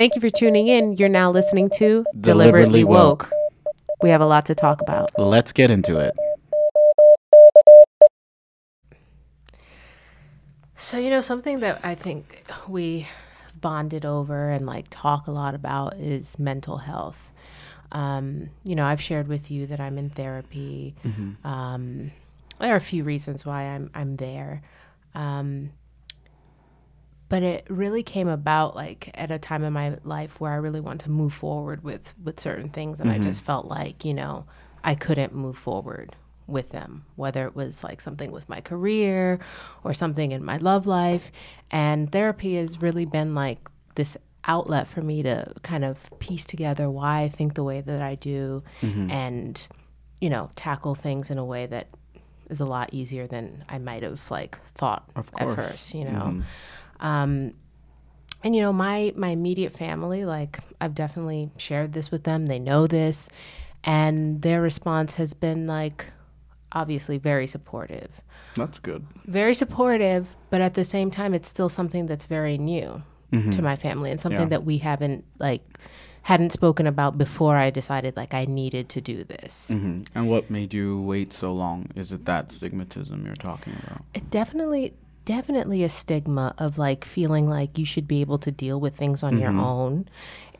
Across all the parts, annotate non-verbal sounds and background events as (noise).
Thank you for tuning in. You're now listening to Deliberately Woke. We have a lot to talk about. Let's get into it. So, you know, something that I think we bonded over and like talk a lot about is mental health. Um, you know, I've shared with you that I'm in therapy. Um, there are a few reasons why I'm I'm there. Um, but it really came about like at a time in my life where I really wanted to move forward with with certain things, and I mm-hmm. just felt like you know I couldn't move forward with them, whether it was like something with my career or something in my love life. And therapy has really been like this outlet for me to kind of piece together why I think the way that I do, mm-hmm. and you know tackle things in a way that is a lot easier than I might have like thought Of at first, you know. Mm-hmm. Um, and you know, my my immediate family, like I've definitely shared this with them. They know this, and their response has been like, obviously very supportive, That's good. very supportive. But at the same time, it's still something that's very new to my family and something Yeah. that we haven't like hadn't spoken about before. I decided like I needed to do this. hmm And what made you wait so long? Is it that stigmatism you're talking about? it definitely definitely a stigma of like feeling like you should be able to deal with things on your mm-hmm. own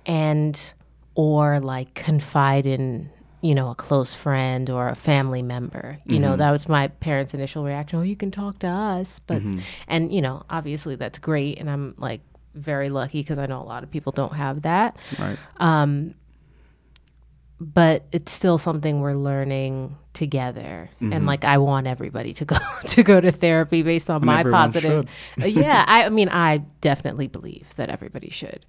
and or like confide in you know a close friend or a family member. You know mm-hmm. that was my parents initial reaction oh you can talk to us. But mm-hmm. and you know obviously that's great and i'm like very lucky because i know a lot of people don't have that. Right. Um, but it's still something we're learning together Mm-hmm. and like i want everybody to go (laughs) to go to therapy based on my positive Uh, yeah I, I mean i definitely believe that everybody should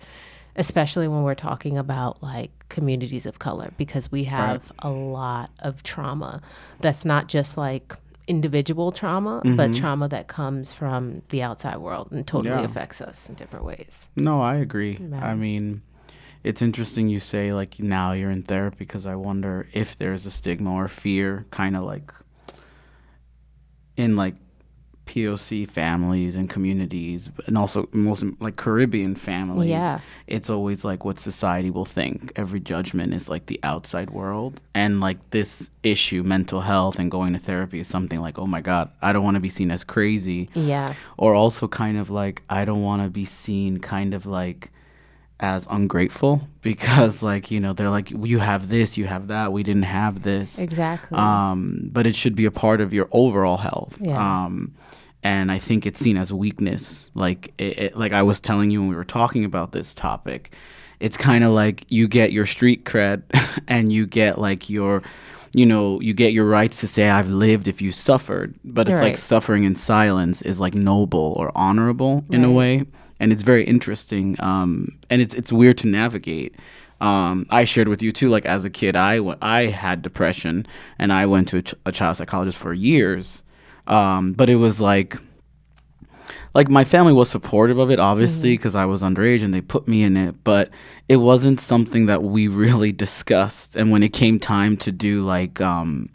especially when we're talking about like communities of color because we have a lot of trauma that's not just like individual trauma but trauma that comes from the outside world and totally Mm-hmm. Yeah. affects us in different ways No, I agree. I mean, it's interesting you say like now you're in therapy because I wonder if there's a stigma or fear, kind of like in like POC families and communities, and also most like Caribbean families. Yeah. it's always like what society will think. Every judgment is like the outside world, and like this issue, mental health and going to therapy is something like, oh my god, I don't want to be seen as crazy yeah or also kind of like I don't want to be seen kind of like as ungrateful (laughs) because like you know they're like you have this you have that we didn't have this. Exactly. Um but it should be a part of your overall health. Yeah. um and I think it's seen as weakness. Like it, it, like I was telling you when we were talking about this topic it's kind of like you get your street cred (laughs) and you get like your you know you get your rights to say i've lived if you suffered. But it's You're like right. suffering in silence is like noble or honorable in a way and it's very interesting um and it's it's weird to navigate um, I shared with you too. Like as a kid, I w- I had depression, and I went to a, ch- a child psychologist for years. Um, but it was like like my family was supportive of it obviously because i was underage and they put me in it but it wasn't something that we (laughs) really discussed and when it came time to do like um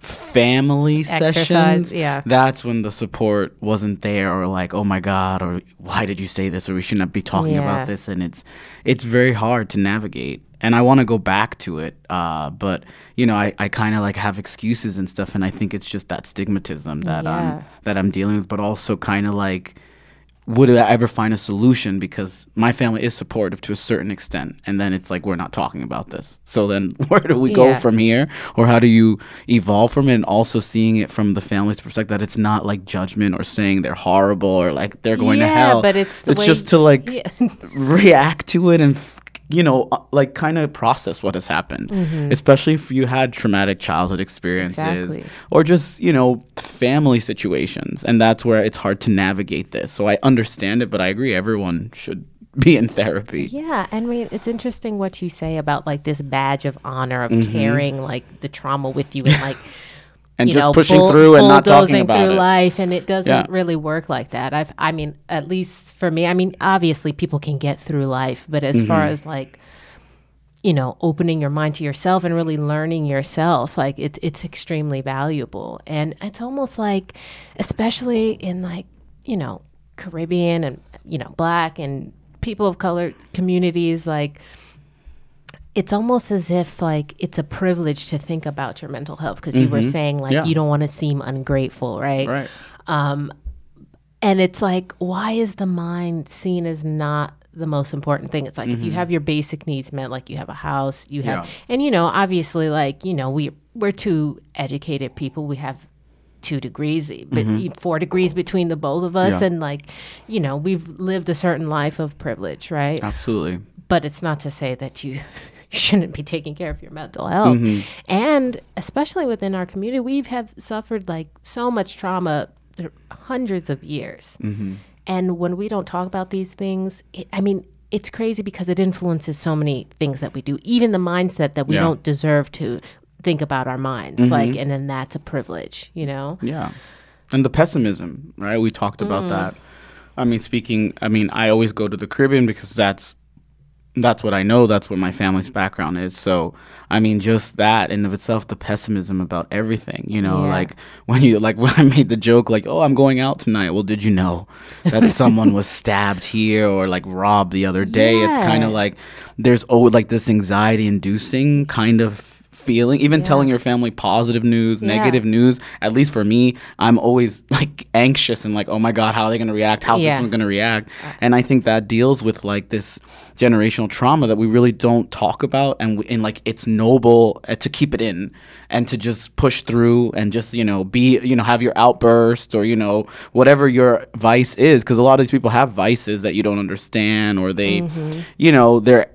family Exercise, sessions yeah. that's when the support wasn't there or like oh my god or why did you say this or we shouldn't be talking Yeah. about this and it's it's very hard to navigate and i want to go back to it uh, but you know i, I kind of like have excuses and stuff and i think it's just that stigmatism that Yeah. i'm that i'm dealing with but also kind of like would I ever find a solution? Because my family is supportive to a certain extent and then it's like we're not talking about this. So then (laughs) where do we go from here? Or how do you evolve from it? And also seeing it from the family's perspective that it's not like judgment or saying they're horrible or like they're going to Yeah, hell. but it's the it's way- just to like (laughs) Yeah. react to it and you know uh, like kind of process what has happened especially if you had traumatic childhood experiences Mm-hmm. Exactly. or just you know family situations and that's where it's hard to navigate this so i understand it but i agree everyone should (laughs) be in therapy Yeah, and I mean it's interesting what you say about like this badge of honor of Mm-hmm. carrying like the trauma with you and like (laughs) and you just know pushing bull- through and not talking about through it life, and it doesn't Yeah. really work like that. I've, I mean, at least for me, I mean, obviously people can get through life, but as far Mm-hmm. as like you know opening your mind to yourself and really learning yourself like it, it's extremely valuable and it's almost like especially in like you know caribbean and you know black and people of color communities like it's almost as if like it's a privilege to think about your mental health because you were saying like Yeah. you don't want to seem ungrateful right Right. um and it's like why is the mind seen as not the most important thing it's like if you have your basic needs met like you have a house you have Yeah. and you know obviously like you know we we're two educated people we have two degrees but four degrees between the both of us Mm-hmm. Yeah. and like you know we've lived a certain life of privilege right Absolutely. but it's not to say that you (laughs) you (laughs) shouldn't be taking care of your mental health Mm-hmm. and especially within our community we have suffered like so much trauma through hundreds of years Mm-hmm. and when we don't talk about these things it, i mean it's crazy because it influences so many things that we do even the mindset that we Yeah. Mm-hmm. don't deserve to think about our minds like and then that's a privilege you know Yeah. And the pessimism, right? We talked about that. I mean, speaking, I mean, I always go to the Caribbean because that's that's what I know. That's what my family's background is. So, I mean, just that in of itself, the pessimism about everything, you know, Yeah. like (laughs) when you, like (laughs) when I made the joke, like, oh, I'm going out tonight. Well, did you know that (laughs) someone was stabbed here or like robbed the other day? It's kind of like there's oh, like this anxiety inducing kind of feeling. Even telling your family positive news, Yeah. negative news, at least for me, I'm always (laughs) like anxious and like, oh my God, how are they going to react? How's Yeah. this one going to react? And I think that deals with like this generational trauma that we really don't talk about. And, we, and like, it's noble uh, to keep it in and to just push through and just, you know, be, you know, have your outburst or, you know, whatever your vice is. Cause a lot of these people have vices that you don't understand or they, Mm-hmm. you know, they're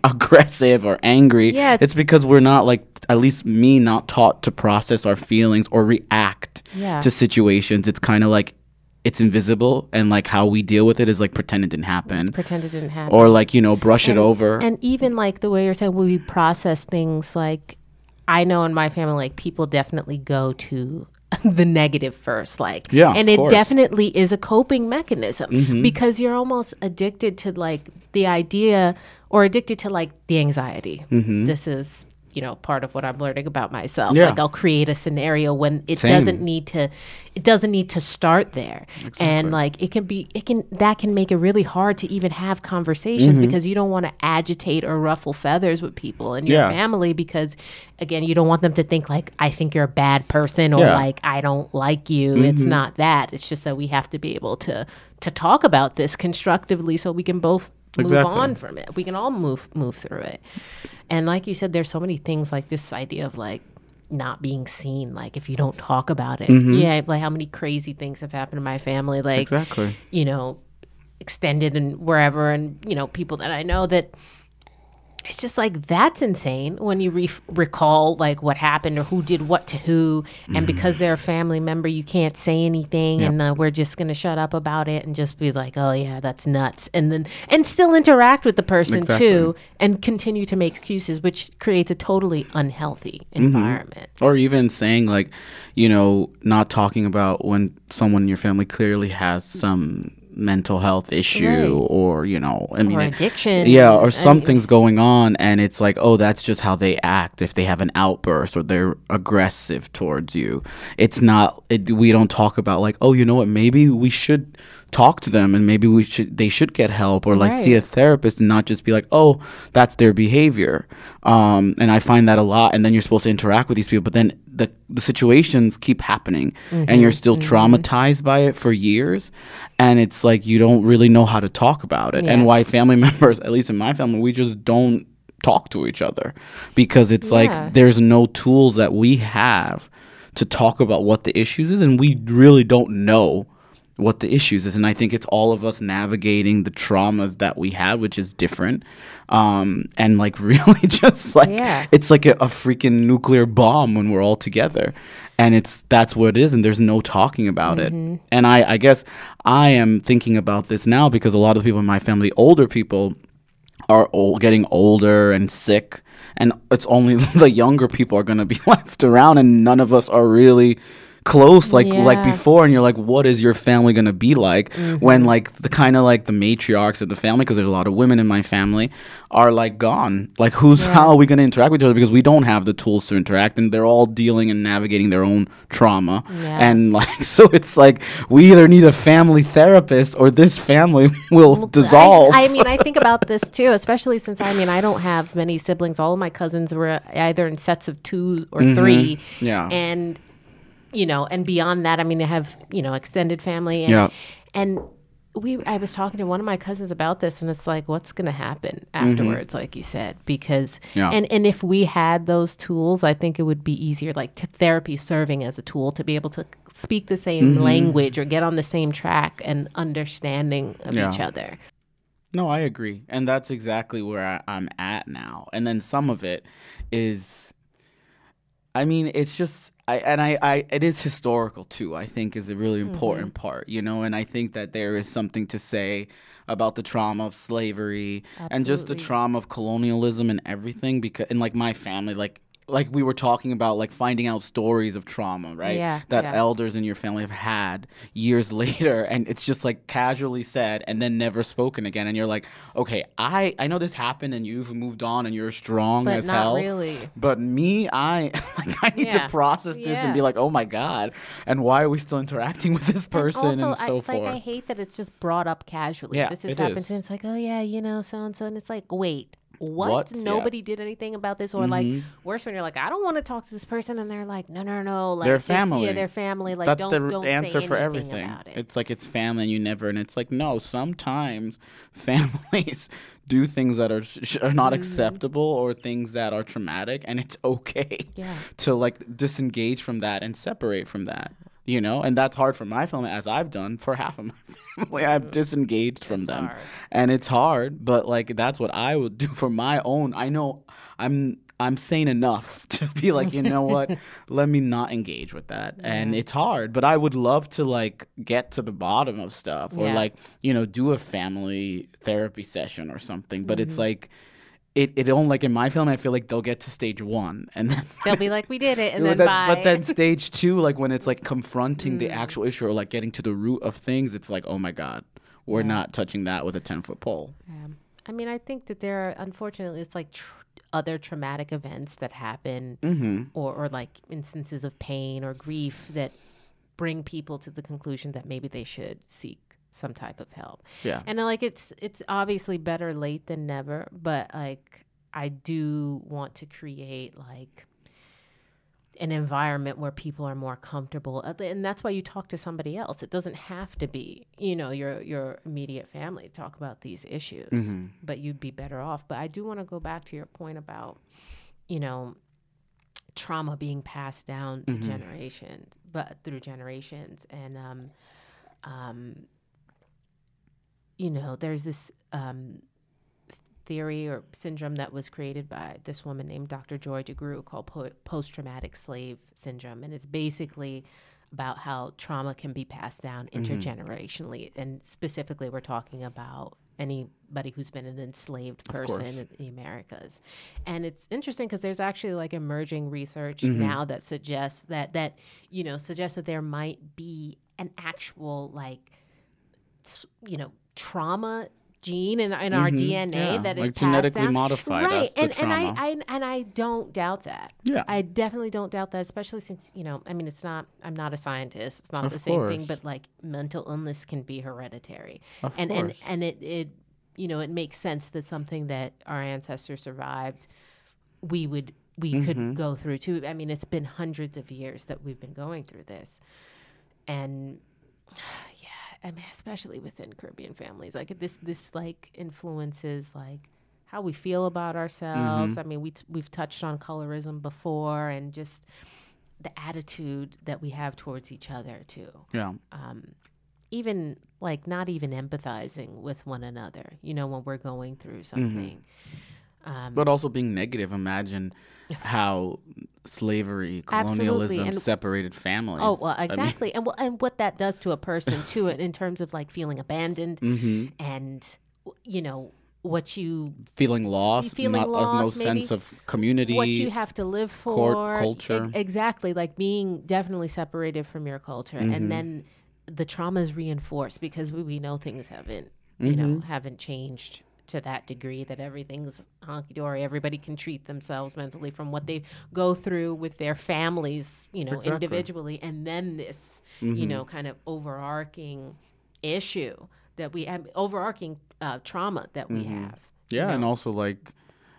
(laughs) aggressive or angry. Yeah, it's- It's because we're not like, at least me, not taught to process our feelings or react Yeah. to situations. It's kind of like it's invisible, and like how we deal with it is like pretend it didn't happen, pretend it didn't happen or like you know brush it over. And even like the way you're saying, we process things like I know in my family, like people definitely go to (laughs) the negative first, like Yeah, and it course. definitely is a coping mechanism mm-hmm. because you're almost addicted to like the idea or addicted to like the anxiety. This is you know part of what I'm learning about myself. Yeah. Like I'll create a scenario when it Same. doesn't need to, it doesn't need to start there, and like it can be, it can that can make it really hard to even have conversations Mm-hmm. because you don't want to agitate or ruffle feathers with people in your Yeah. family because again you don't want them to think like I think you're a bad person or Yeah. Mm-hmm. like I don't like you. It's not that. It's just that we have to be able to to talk about this constructively so we can both move Exactly. on from it. We can all move move through it. And like you said, there's so many things like this idea of like not being seen, like if you don't talk about it. Mm-hmm. Yeah, like how many crazy things have happened in my family, like exactly. you know, extended and wherever, and you know, people that I know that it's just like that's insane when you re- recall like what happened or who did what to who, Mm-hmm. and because they're a family member, you can't say anything, and uh, we're just gonna shut up about it and just be like, oh yeah, that's nuts, and then and still interact with the person Exactly. too, and continue to make excuses, which creates a totally unhealthy Mm-hmm. environment. Or even saying like, you know, not talking about when someone in your family clearly has some mental health issue Right. or you know, I mean, Or addiction. Yeah, or I something's going on, and it's like, oh, that's just how they act. If they have an outburst or they're aggressive towards you, it's not. It, we don't talk about like, oh, you know what? Maybe we should talk to them, and maybe we should. They should get help, or like see a therapist, and not just be like, oh, that's their behavior. Um, and I find that a lot. And then you're supposed to interact with these people, but then the the situations keep happening, and you're still traumatized by it for years, and it's like you don't really know how to talk about it, and why family (laughs) members, at least in my family, we just don't talk to each other because it's Yeah. like there's no tools that we have to talk about what the issues is, and we really don't know what the issues is and i think it's all of us navigating the traumas that we had which is different um and like (laughs) really just like Yeah. it's like a, a freaking nuclear bomb when we're all together and it's that's what it is and there's no talking about it and i i guess i am thinking about this now because a lot of people in my family older people are old, getting older and sick, and it's only (laughs) the younger people are going to be (laughs) left around, and none of us are really close like like before and you're like what is your family going to be like Mm-hmm. when like the kind of like the matriarchs of the family because there's a lot of women in my family are like gone like who's Yeah. how are we going to interact with each other because we don't have the tools to interact and they're all dealing and navigating their own trauma Yeah. and like (laughs) so it's like we either need a family therapist or this family (laughs) will Well, dissolve I, I mean, I (laughs) think about this too, especially since I mean, I don't have many siblings. All of my cousins were either in sets of two or three. Mm-hmm. Yeah. And, you know, and beyond that, I mean, I have, you know, extended family. And, Yeah. And we, I was talking to one of my cousins about this, and it's like, what's going to happen afterwards, like you said, because, Mm-hmm. Yeah. and, and if we had those tools, I think it would be easier, like to therapy serving as a tool to be able to speak the same Mm-hmm. language or get on the same track and understanding of Yeah. each other. No, I agree. And that's exactly where I, I'm at now. And then some of it is, I mean, it's just, I, and I, I, it is historical too, I think is a really mm-hmm. important part, you know, and I think that there is something to say about the trauma of slavery and just the trauma of colonialism and everything because, in like my family, like, like we were talking about like finding out stories of trauma right Yeah, that yeah. elders in your family have had years (laughs) later and it's just like casually said and then never spoken again and you're like okay i i know this happened and you've moved on and you're strong But as not hell really. but me i like (laughs) i need Yeah, to process this and be like oh my god and why are we still interacting with this person and, also, so I, forth like I hate that it's just brought up casually. Yeah, this has it happened is. and it's like, oh yeah, you know, so and so, and it's like, wait, what? What? Yeah. Nobody did anything about this, or like Mhm. worse when you're like, I don't want to talk to this person, and they're like, no, no, no, like Their family. yeah, their family, like that's don't the don't answer say for anything everything. about it. It's like it's family and you never, and it's like no. Sometimes (laughs) families do things that are sh- sh- are not Mm-hmm. acceptable or things that are traumatic, and it's okay Yeah. (laughs) to like disengage from that and separate from that. You know, and that's hard for my family, as I've done for half of my (laughs) family. I've disengaged from Mm. Them, hard. and it's hard. But like that's what I would do (laughs) for my own. I know I'm I'm sane enough (laughs) to be like, you know what? Let me not engage with that. And it's hard, but I would love to like get to the bottom of stuff or Yeah. like, you know, do a family therapy session or something. But Mm-hmm. it's like it it only like in my film, I feel like they'll get to stage 1 and then (laughs) They'll be like, we did it, and then, then, bye. but then stage two, like when it's like confronting Mm. the actual issue or like getting to the root of things, it's like, oh my god, we're Yeah. not touching that with a ten foot pole. Um, I mean, I think that there are, unfortunately, it's like tr- other traumatic events that happen, Mm-hmm. or, or like instances of pain or grief that bring people to the conclusion that maybe they should seek some type of help. Yeah. And uh, like it's it's obviously better late than never, but like I do want to create like an environment where people are more comfortable Uh, and that's why you talk to somebody else it doesn't have to be you know your your immediate family to talk about these issues Mm-hmm. but you'd be better off but i do want to go back to your point about you know trauma being passed down to Mhm. generations but through generations and um um you know there's this um theory or syndrome that was created by this woman named Dr. Joy DeGruy called po- post-traumatic slave syndrome and it's basically about how trauma can be passed down intergenerationally and specifically we're talking about anybody who's been an enslaved person in the Americas. And it's interesting because there's actually like emerging research Mhm. now that suggests that that you know suggests that there might be an actual like you know trauma gene in, in our Mhm. DNA Yeah, that is like genetically down. modified right and and I. I and I don't doubt that Yeah. I definitely don't doubt that especially since you know I mean it's not I'm not a scientist it's not Of the same thing but like mental illness can be hereditary Of and and course. and it it you know it makes sense that something that our ancestors survived we would we Mhm. could go through too i mean it's been hundreds of years that we've been going through this and i mean especially within caribbean families like this this like influences like how we feel about ourselves Mhm. i mean we t- we've touched on colorism before and just the attitude that we have towards each other too yeah. um, even like not even empathizing with one another, you know, when we're going through something. Um, But also being negative. Imagine how slavery, colonialism and- separated families. oh well, exactly, and well, and what that does to a person too, in terms of like feeling abandoned mm-hmm. and you know what you feeling lost, feeling not, no lost, maybe. sense of community. what you have to live for court culture. E- exactly like being definitely separated from your culture Mm-hmm. and then the trauma is reinforced because we, we know things haven't you Mm-hmm. know haven't changed to that degree that everything's honky-dory everybody can treat themselves mentally from what they go through with their families you know Exactly. Mm-hmm. individually and then this you know kind of overarching issue that we have overarching uh, trauma that we Mm-hmm. have Yeah, and also like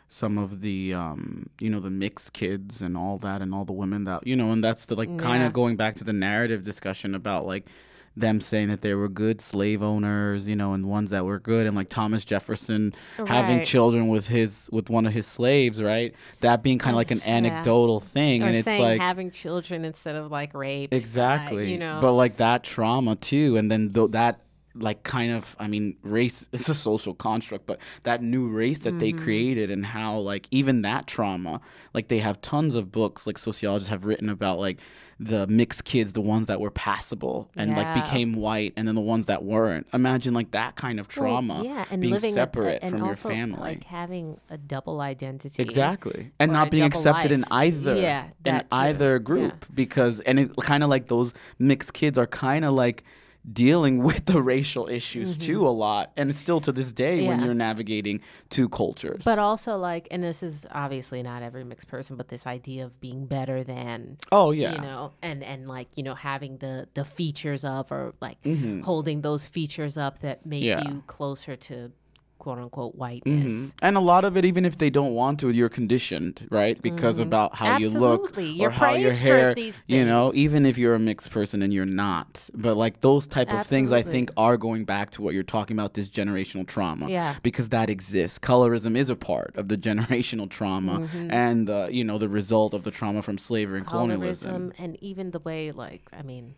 some of the um you know the mixed kids and all that and all the women that you know and that's the like kind of going back to the narrative discussion about like them saying that they were good slave owners you know and ones that were good and like Thomas Jefferson having children with his with one of his slaves right that being kind of like an yeah. anecdotal thing or and it's like having children instead of like rape. uh, Exactly. you know. But like that trauma too, and then th- that like kind of I mean race (laughs) it's a social construct, but that new race that they Mm-hmm. created and how like even that trauma, like they have tons of books like sociologists have written about like the mixed kids, the ones that were passable and like became white and then the ones that weren't. Imagine like that kind of Well, trauma yeah, and being living a- separate and from your also, family. like having a double identity. Exactly. And not being accepted in either Yeah, in too. either group because and it kind of like those mixed kids are kind of like dealing (laughs) with the racial issues too a lot and it's still to this day when Mm-hmm. You're navigating two cultures. But also like, and this is obviously not every mixed person, but this idea of being better than. oh yeah. You know, and and like you know having the the features of or like Mm-hmm. holding those features up that make Yeah. you closer to quote unquote whiteness. Mhm. And a lot of it, even if they don't want to, you're conditioned, right? Because about how you look Mm-hmm. Or You're how your hair, you know, even if you're a mixed person and you're not. But like those type of things, I think are going back to what you're talking about, this generational trauma. Yeah. Because that exists. Colorism is a part of the generational trauma Mm-hmm. and, uh, you know, the result of the trauma from slavery and colonialism. and even the way like i mean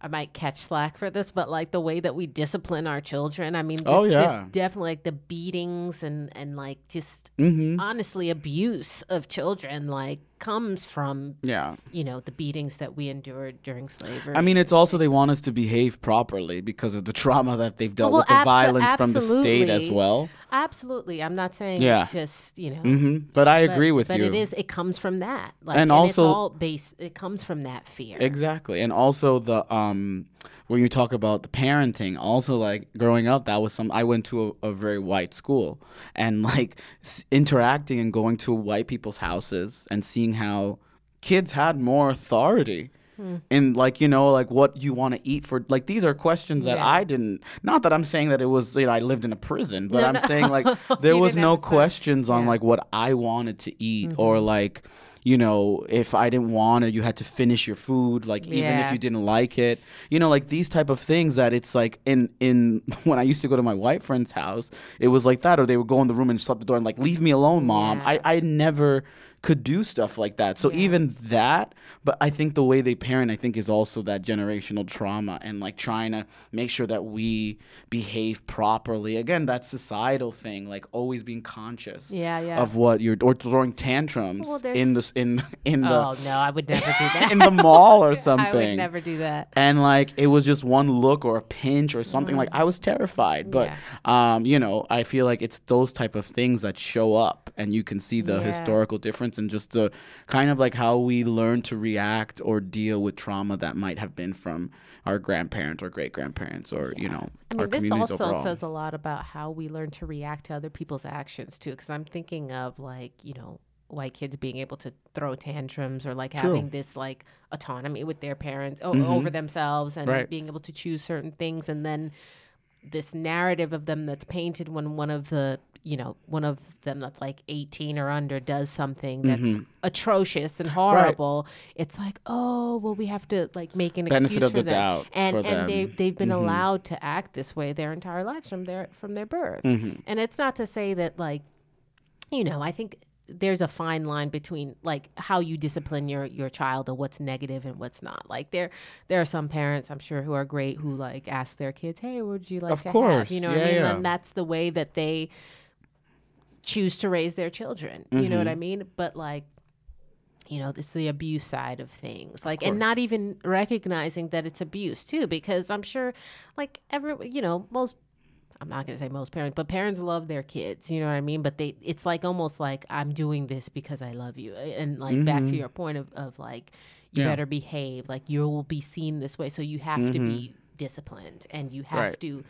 i might catch slack for this but like the way that we discipline our children i mean this, Oh, yeah. definitely like the beatings and and like just Mm-hmm. honestly abuse of children like comes from Yeah. you know the beatings that we endured during slavery I mean, it's also they want us to behave properly because of the (laughs) trauma that they've dealt Well, with, the abso- violence from the state as well. absolutely i'm not saying Yeah. it's just you know hmm But I but- agree with but you. it is it comes from that like, And and, it's also- all based it comes from that fear Exactly. And also the um when you talk about the parenting, also like growing up that was some I went to a, a very white school and (laughs) like s- interacting and going to white people's houses and seeing how kids had more authority. Hmm. And like you know, like what you want to eat for, like these are questions that Yeah. I didn't. Not that I'm saying that it was, you know, I lived in a prison, but No, I'm no. saying like (laughs) there was no have to say- questions on Yeah. Mm-hmm. like what I wanted to eat or like, you know, if I didn't want it, you had to finish your food, like even if you didn't like it, you know, like these type of things that it's like in in (laughs) when I used to go to my white friend's house, it was like that, or they would go in the room and shut the door and like leave me alone, mom. Yeah. I I never could do stuff like that. So even that, but I think the way they parent, I think, is also that generational trauma and like trying to make sure that we behave properly. Again, that societal thing, like always being conscious Yeah, yeah. of what you're or throwing tantrums Well, in this in in the oh no i would never do that (laughs) in the mall or something. (laughs) i would never do that and like it was just one look or a pinch or something like I was terrified. But um, you know, I feel like it's those type of things that show up and you can see the Yeah. historical difference and just the kind of like how we learn to react or deal with trauma that might have been from our grandparents or great grandparents or, you know, I mean, this communities also overall. says a lot about how we learn to react to other people's actions too. Because I'm thinking of like you know white kids being able to throw tantrums or like True. having this like autonomy with their parents o- Mhm. over themselves and Right. being able to choose certain things, and then this narrative of them that's painted when one of the you know one of them that's like 18 or under does something that's Mm-hmm. atrocious and horrible it's like oh well we have to like make an Benefit excuse of for the them doubt and and they them. they've been Mhm. allowed to act this way their entire lives from their from their birth Mhm. and it's not to say that like you know i think there's a fine line between like how you discipline your your child and what's negative and what's not like there there are some parents i'm sure who are great who like ask their kids hey what would you like Of to course. have you know what Yeah, i mean yeah. and that's the way that they choose to raise their children you know what Mm-hmm. i mean but like you know this the abuse side of things like and not even recognizing that it's abuse too because i'm sure like every you know most I'm not gonna say most parents, but parents love their kids. You know what I mean? But they, it's like almost like I'm doing this because I love you, and like back to your point of, of like you Yeah. better behave, like you will be seen this way, so you have to be disciplined and you have Right. to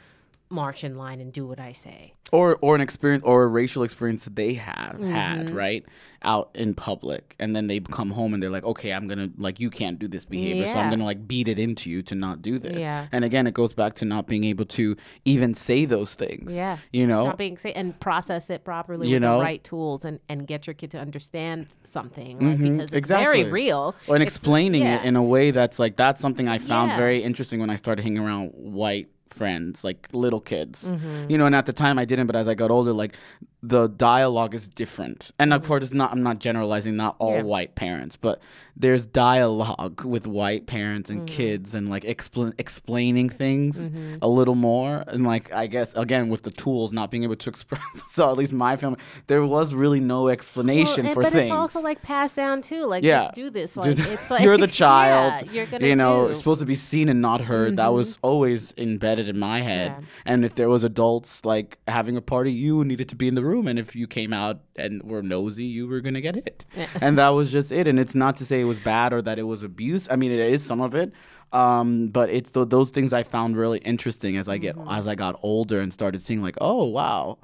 march in line and do what I say. or or an experience or a racial experience that they have Mm-hmm. had right out in public and then they come home and they're like okay i'm gonna like you can't do this behavior so i'm gonna like beat it into you to not do this Yeah. and again it goes back to not being able to even say those things Yeah. you know Stop being say and process it properly You with know? the right tools and and get your kid to understand something like, because it's exactly. very real. or and It's- explaining yeah. it in a way that's like that's something I found Yeah. very interesting when I started hanging around white friends, like little kids. Mm-hmm. You know, and at the time I didn't, but as I got older, like the dialogue is different. And of course, it's not. I'm not generalizing. Not all Mm-hmm. Yeah. white parents, but there's dialogue with white parents Mm-hmm. and kids, and like expl- explaining things a little more. And like I guess again with the tools, not being able to (laughs) express. so at least my family, there was really no explanation Well, for but things. it's also like passed down too. Like Yeah. just do this. Like it's (laughs) like you're the (laughs) child. Yeah, you're gonna you know, do. Mm-hmm. it's supposed to be seen and not heard. That was always embedded in my head. And if there was adults like having a party, you needed to be in the room. And if you came out and were nosy, you were gonna get hit. (laughs) and that was just it. And it's not to say it was bad or that it was abuse. I mean, it is some of it. Um, but it's th- those things I found really interesting as I get Mm-hmm. as I got older and started seeing like, oh wow.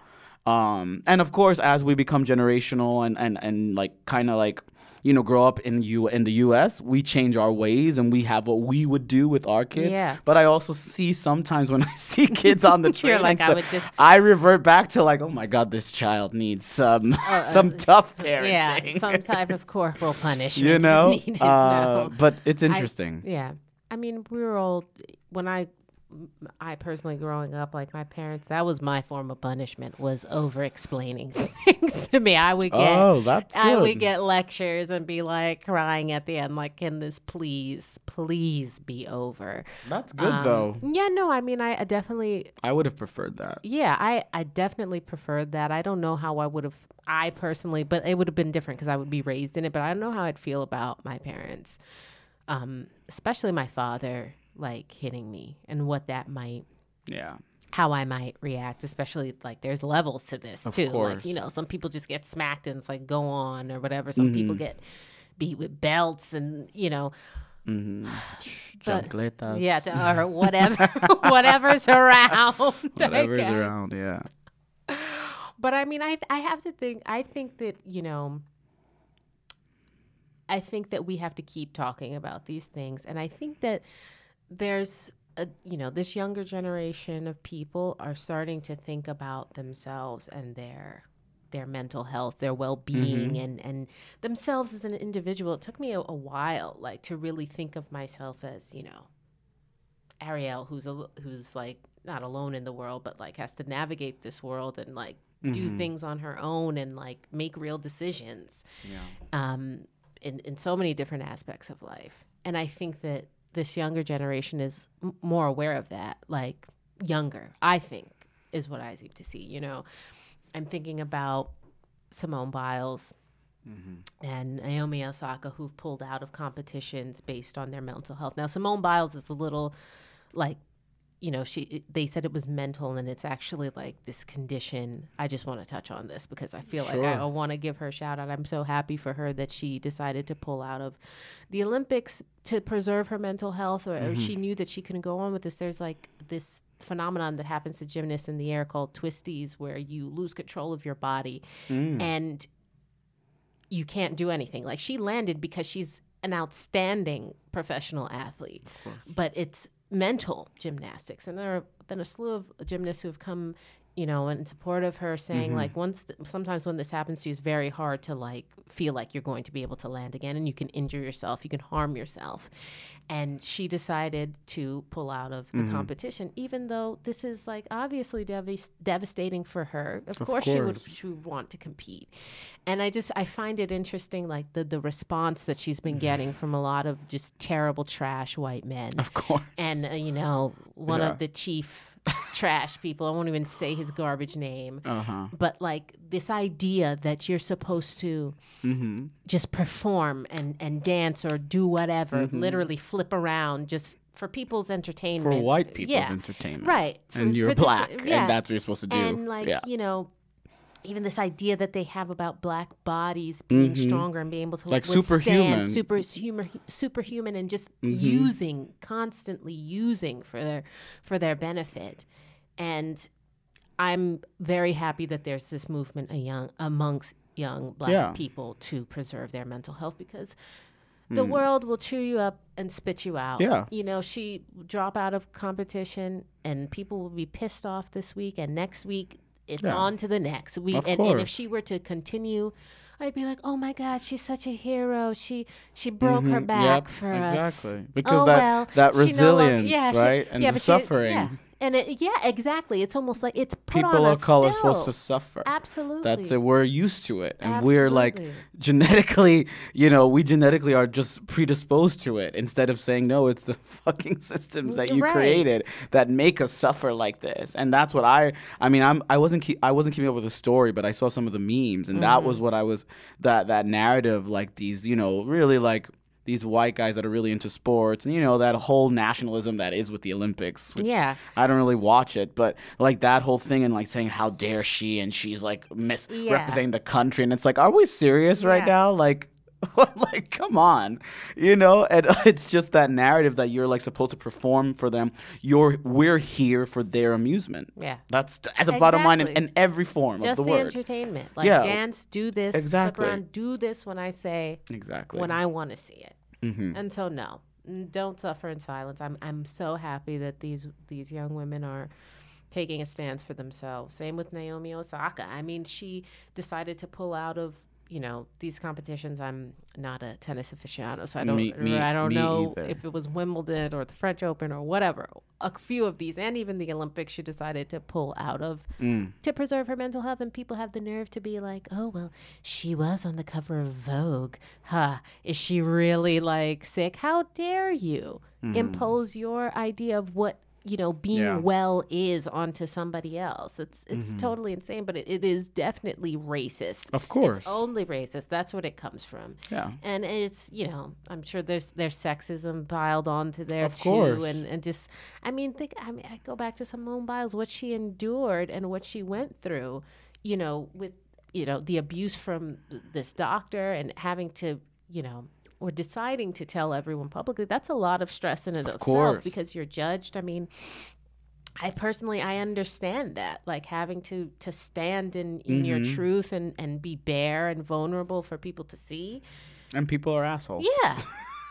Um, and of course, as we become generational and and and like kind of like you know grow up in you in the U.S., we change our ways and we have what we would do with our kids. Yeah. But I also see sometimes when (laughs) I see kids on the (laughs) train, like, I would just- I revert back to like, oh my god, this child needs some (laughs) some uh, tough yeah, some type of corporal punishment. you know. Uh, No. But it's I- interesting. Yeah. I mean, we were all when I I personally growing up like my parents that was my form of punishment was over explaining (laughs) things to me. I would get oh, that's good. I would get lectures and be like crying at the end like can this please please be over. that's good Um, though. Yeah, no, I mean I, I definitely I would have preferred that. yeah, I I definitely preferred that. I don't know how I would have I personally, but it would have been different because I would be raised in it. But I don't know how I'd feel about my parents, um, especially my father, like hitting me and what that might, Yeah. how I might react. Especially like there's levels to this Of too. course. Like you know, some people just get smacked and it's like go on or whatever. Some people Mm-hmm. get beat with belts and you know Mm-hmm. (sighs) But- Chancletas. yeah to, or (laughs) whatever (laughs) whatever's around. Whatever's around. Yeah. (sighs) But I mean, I I have to think. I think that you know. I think that we have to keep talking about these things, and I think that there's a you know this younger generation of people are starting to think about themselves and their their mental health, their well being, and and themselves as an individual. It took me a, a while, like, to really think of myself as you know Ariel, who's a, who's like not alone in the world, but like has to navigate this world and like do things on her own and like make real decisions Yeah. um, in in so many different aspects of life. And I think that this younger generation is m- more aware of that. Like younger, I think, is what I seem to see. You know, I'm thinking about Simone Biles mm-hmm. and Naomi Osaka who've pulled out of competitions based on their mental health. Now Simone Biles is a little like you know she they said it was mental and it's actually like this condition. I just want to touch on this because I feel like I, I want to give her a shout out. I'm so happy for her that she decided to pull out of the Olympics to preserve her mental health or, or she mm-hmm. knew that she couldn't go on with this. There's like this phenomenon that happens to gymnasts in the air called twisties where you lose control of your body mm. and you can't do anything. Like she landed because she's an outstanding professional athlete, but it's mental gymnastics. And there have been a slew of gymnasts who have come, you know, in support of her, saying like once, th- sometimes when this happens to you, it's very hard to like feel like you're going to be able to land again, and you can injure yourself, you can harm yourself. And she decided to pull out of the competition, even though this is like obviously devis- devastating for her. Of, Of course, she would she would want to compete and i just i find it interesting like the the response that she's been (sighs) getting from a lot of just terrible trash white men Of course. and uh, you know one Yeah. of the chief trash people i won't even say his garbage name Uh huh. but like this idea that you're supposed to Mm-hmm. just perform and and dance or do whatever literally flip around just for people's entertainment. For white people's yeah. entertainment. Right. And you're for this- black, yeah. and that's what you're supposed to do. And like, yeah. you know, even this idea that they have about black bodies being stronger and being able to Mm-hmm. Like superhuman. superhuman, superhuman, and just Mm-hmm. using constantly using for their for their benefit. And I'm very happy that there's this movement a young, amongst young black Yeah. people to preserve their mental health because the world will chew you up and spit you out. Mm. Yeah. You know, she drop out of competition and people will be pissed off this week and next week it's Yeah. on to the next week. Of And, and if she were to continue, I'd be like, "Oh my God, she's such a hero. She she broke her Mhm. back Yep, for us." exactly. Because oh, that- well, that she no longer- resilience, yeah, she- right? And yeah, the she- suffering. yeah. And it, yeah, exactly. It's almost like it's People of color still. supposed to suffer. Absolutely. That's it. We're used to it, and we're like genetically, you know, we genetically are just predisposed to it. Instead of saying no, it's the (laughs) fucking systems that you Right. created that make us suffer like this. And that's what I. I mean, I'm. I wasn't. Keep, I wasn't keeping up with the story, but I saw some of the memes, and that Mm-hmm. was what I was. That that narrative, like these, you know, really like. These white guys that are really into sports, and you know that whole nationalism that is with the Olympics. Which Yeah. I don't really watch it, but like that whole thing and like saying how dare she and she's like misrepresenting the country and it's like, are we serious right now? Like, (laughs) like come on, you know? And (laughs) it's just that narrative that you're like supposed to perform for them. You're we're here for their amusement. Yeah. That's th- at the bottom line in, in every form just of the, the, word. entertainment. Like Yeah. dance, do this, Exactly. around, do this when I say exactly. when I want to see it. Mhm. And so no, don't suffer in silence. I'm I'm so happy that these these young women are taking a stance for themselves. Same with Naomi Osaka. I mean, she decided to pull out of you know these competitions. I'm not a tennis aficionado, so I don't Me- me- I don't know either. if it was Wimbledon or the French Open or whatever. A few of these, and even the Olympics, she decided to pull out of Mm. to preserve her mental health. And people have the nerve to be like, "Oh well, she was on the cover of Vogue. Huh? Is she really like sick? How dare you impose your idea of what?" You know, being Yeah. well is onto somebody else. It's it's mm-hmm. totally insane, but it, it is definitely racist. Of course. It's only racist. That's what it comes from. Yeah. And it's, you know, I'm sure there's there's sexism piled onto there Of too. course. And, and just I mean think I mean I go back to Simone Biles, what she endured and what she went through, you know, with you know, the abuse from this doctor and having to, you know, or deciding to tell everyone publicly, that's a lot of stress in and of, itself because you're judged. I mean, I personally I understand that like having to to stand in in your Mm-hmm. truth and and be bare and vulnerable for people to see. And people are assholes. Yeah.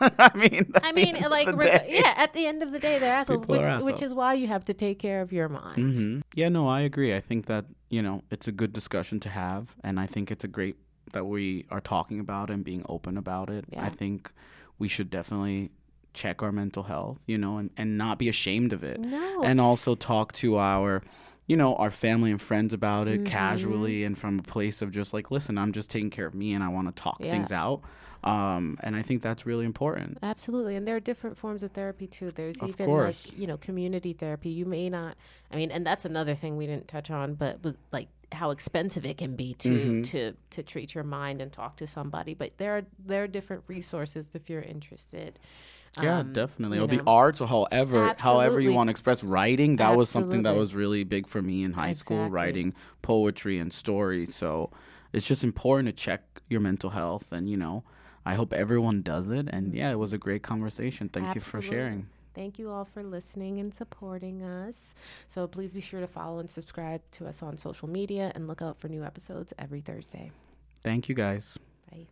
(laughs) I mean, I mean like re- yeah, at the end of the day they're assholes, which, which is why you have to take care of your mind. hmm Yeah, no, I agree. I think that you know it's a good discussion to have, and I think it's a great that we are talking about and being open about it. Yeah. I think we should definitely check our mental health, you know, and, and not be ashamed of it, No. and also talk to our, you know, our family and friends about Mm-hmm. it casually and from a place of just like, listen, I'm just taking care of me, and I want to talk Yeah. things out. Um, and I think that's really important. Absolutely. And there are different forms of therapy too. There's Of even course. like, you know, community therapy. You may not I mean, and that's another thing we didn't touch on, but with like how expensive it can be to Mm-hmm. to to treat your mind and talk to somebody. But there are there are different resources if you're interested. Yeah, Um, definitely. Or the arts, or however, however you want to express writing. That was something that was really big for me in high school, writing poetry and stories. So it's just important to check your mental health, and you know, I hope everyone does it. And yeah, it was a great conversation. Thank you for Mm-hmm. Sharing. Thank you all for listening and supporting us. So please be sure to follow and subscribe to us on social media and look out for new episodes every Thursday. Thank you, guys. Bye.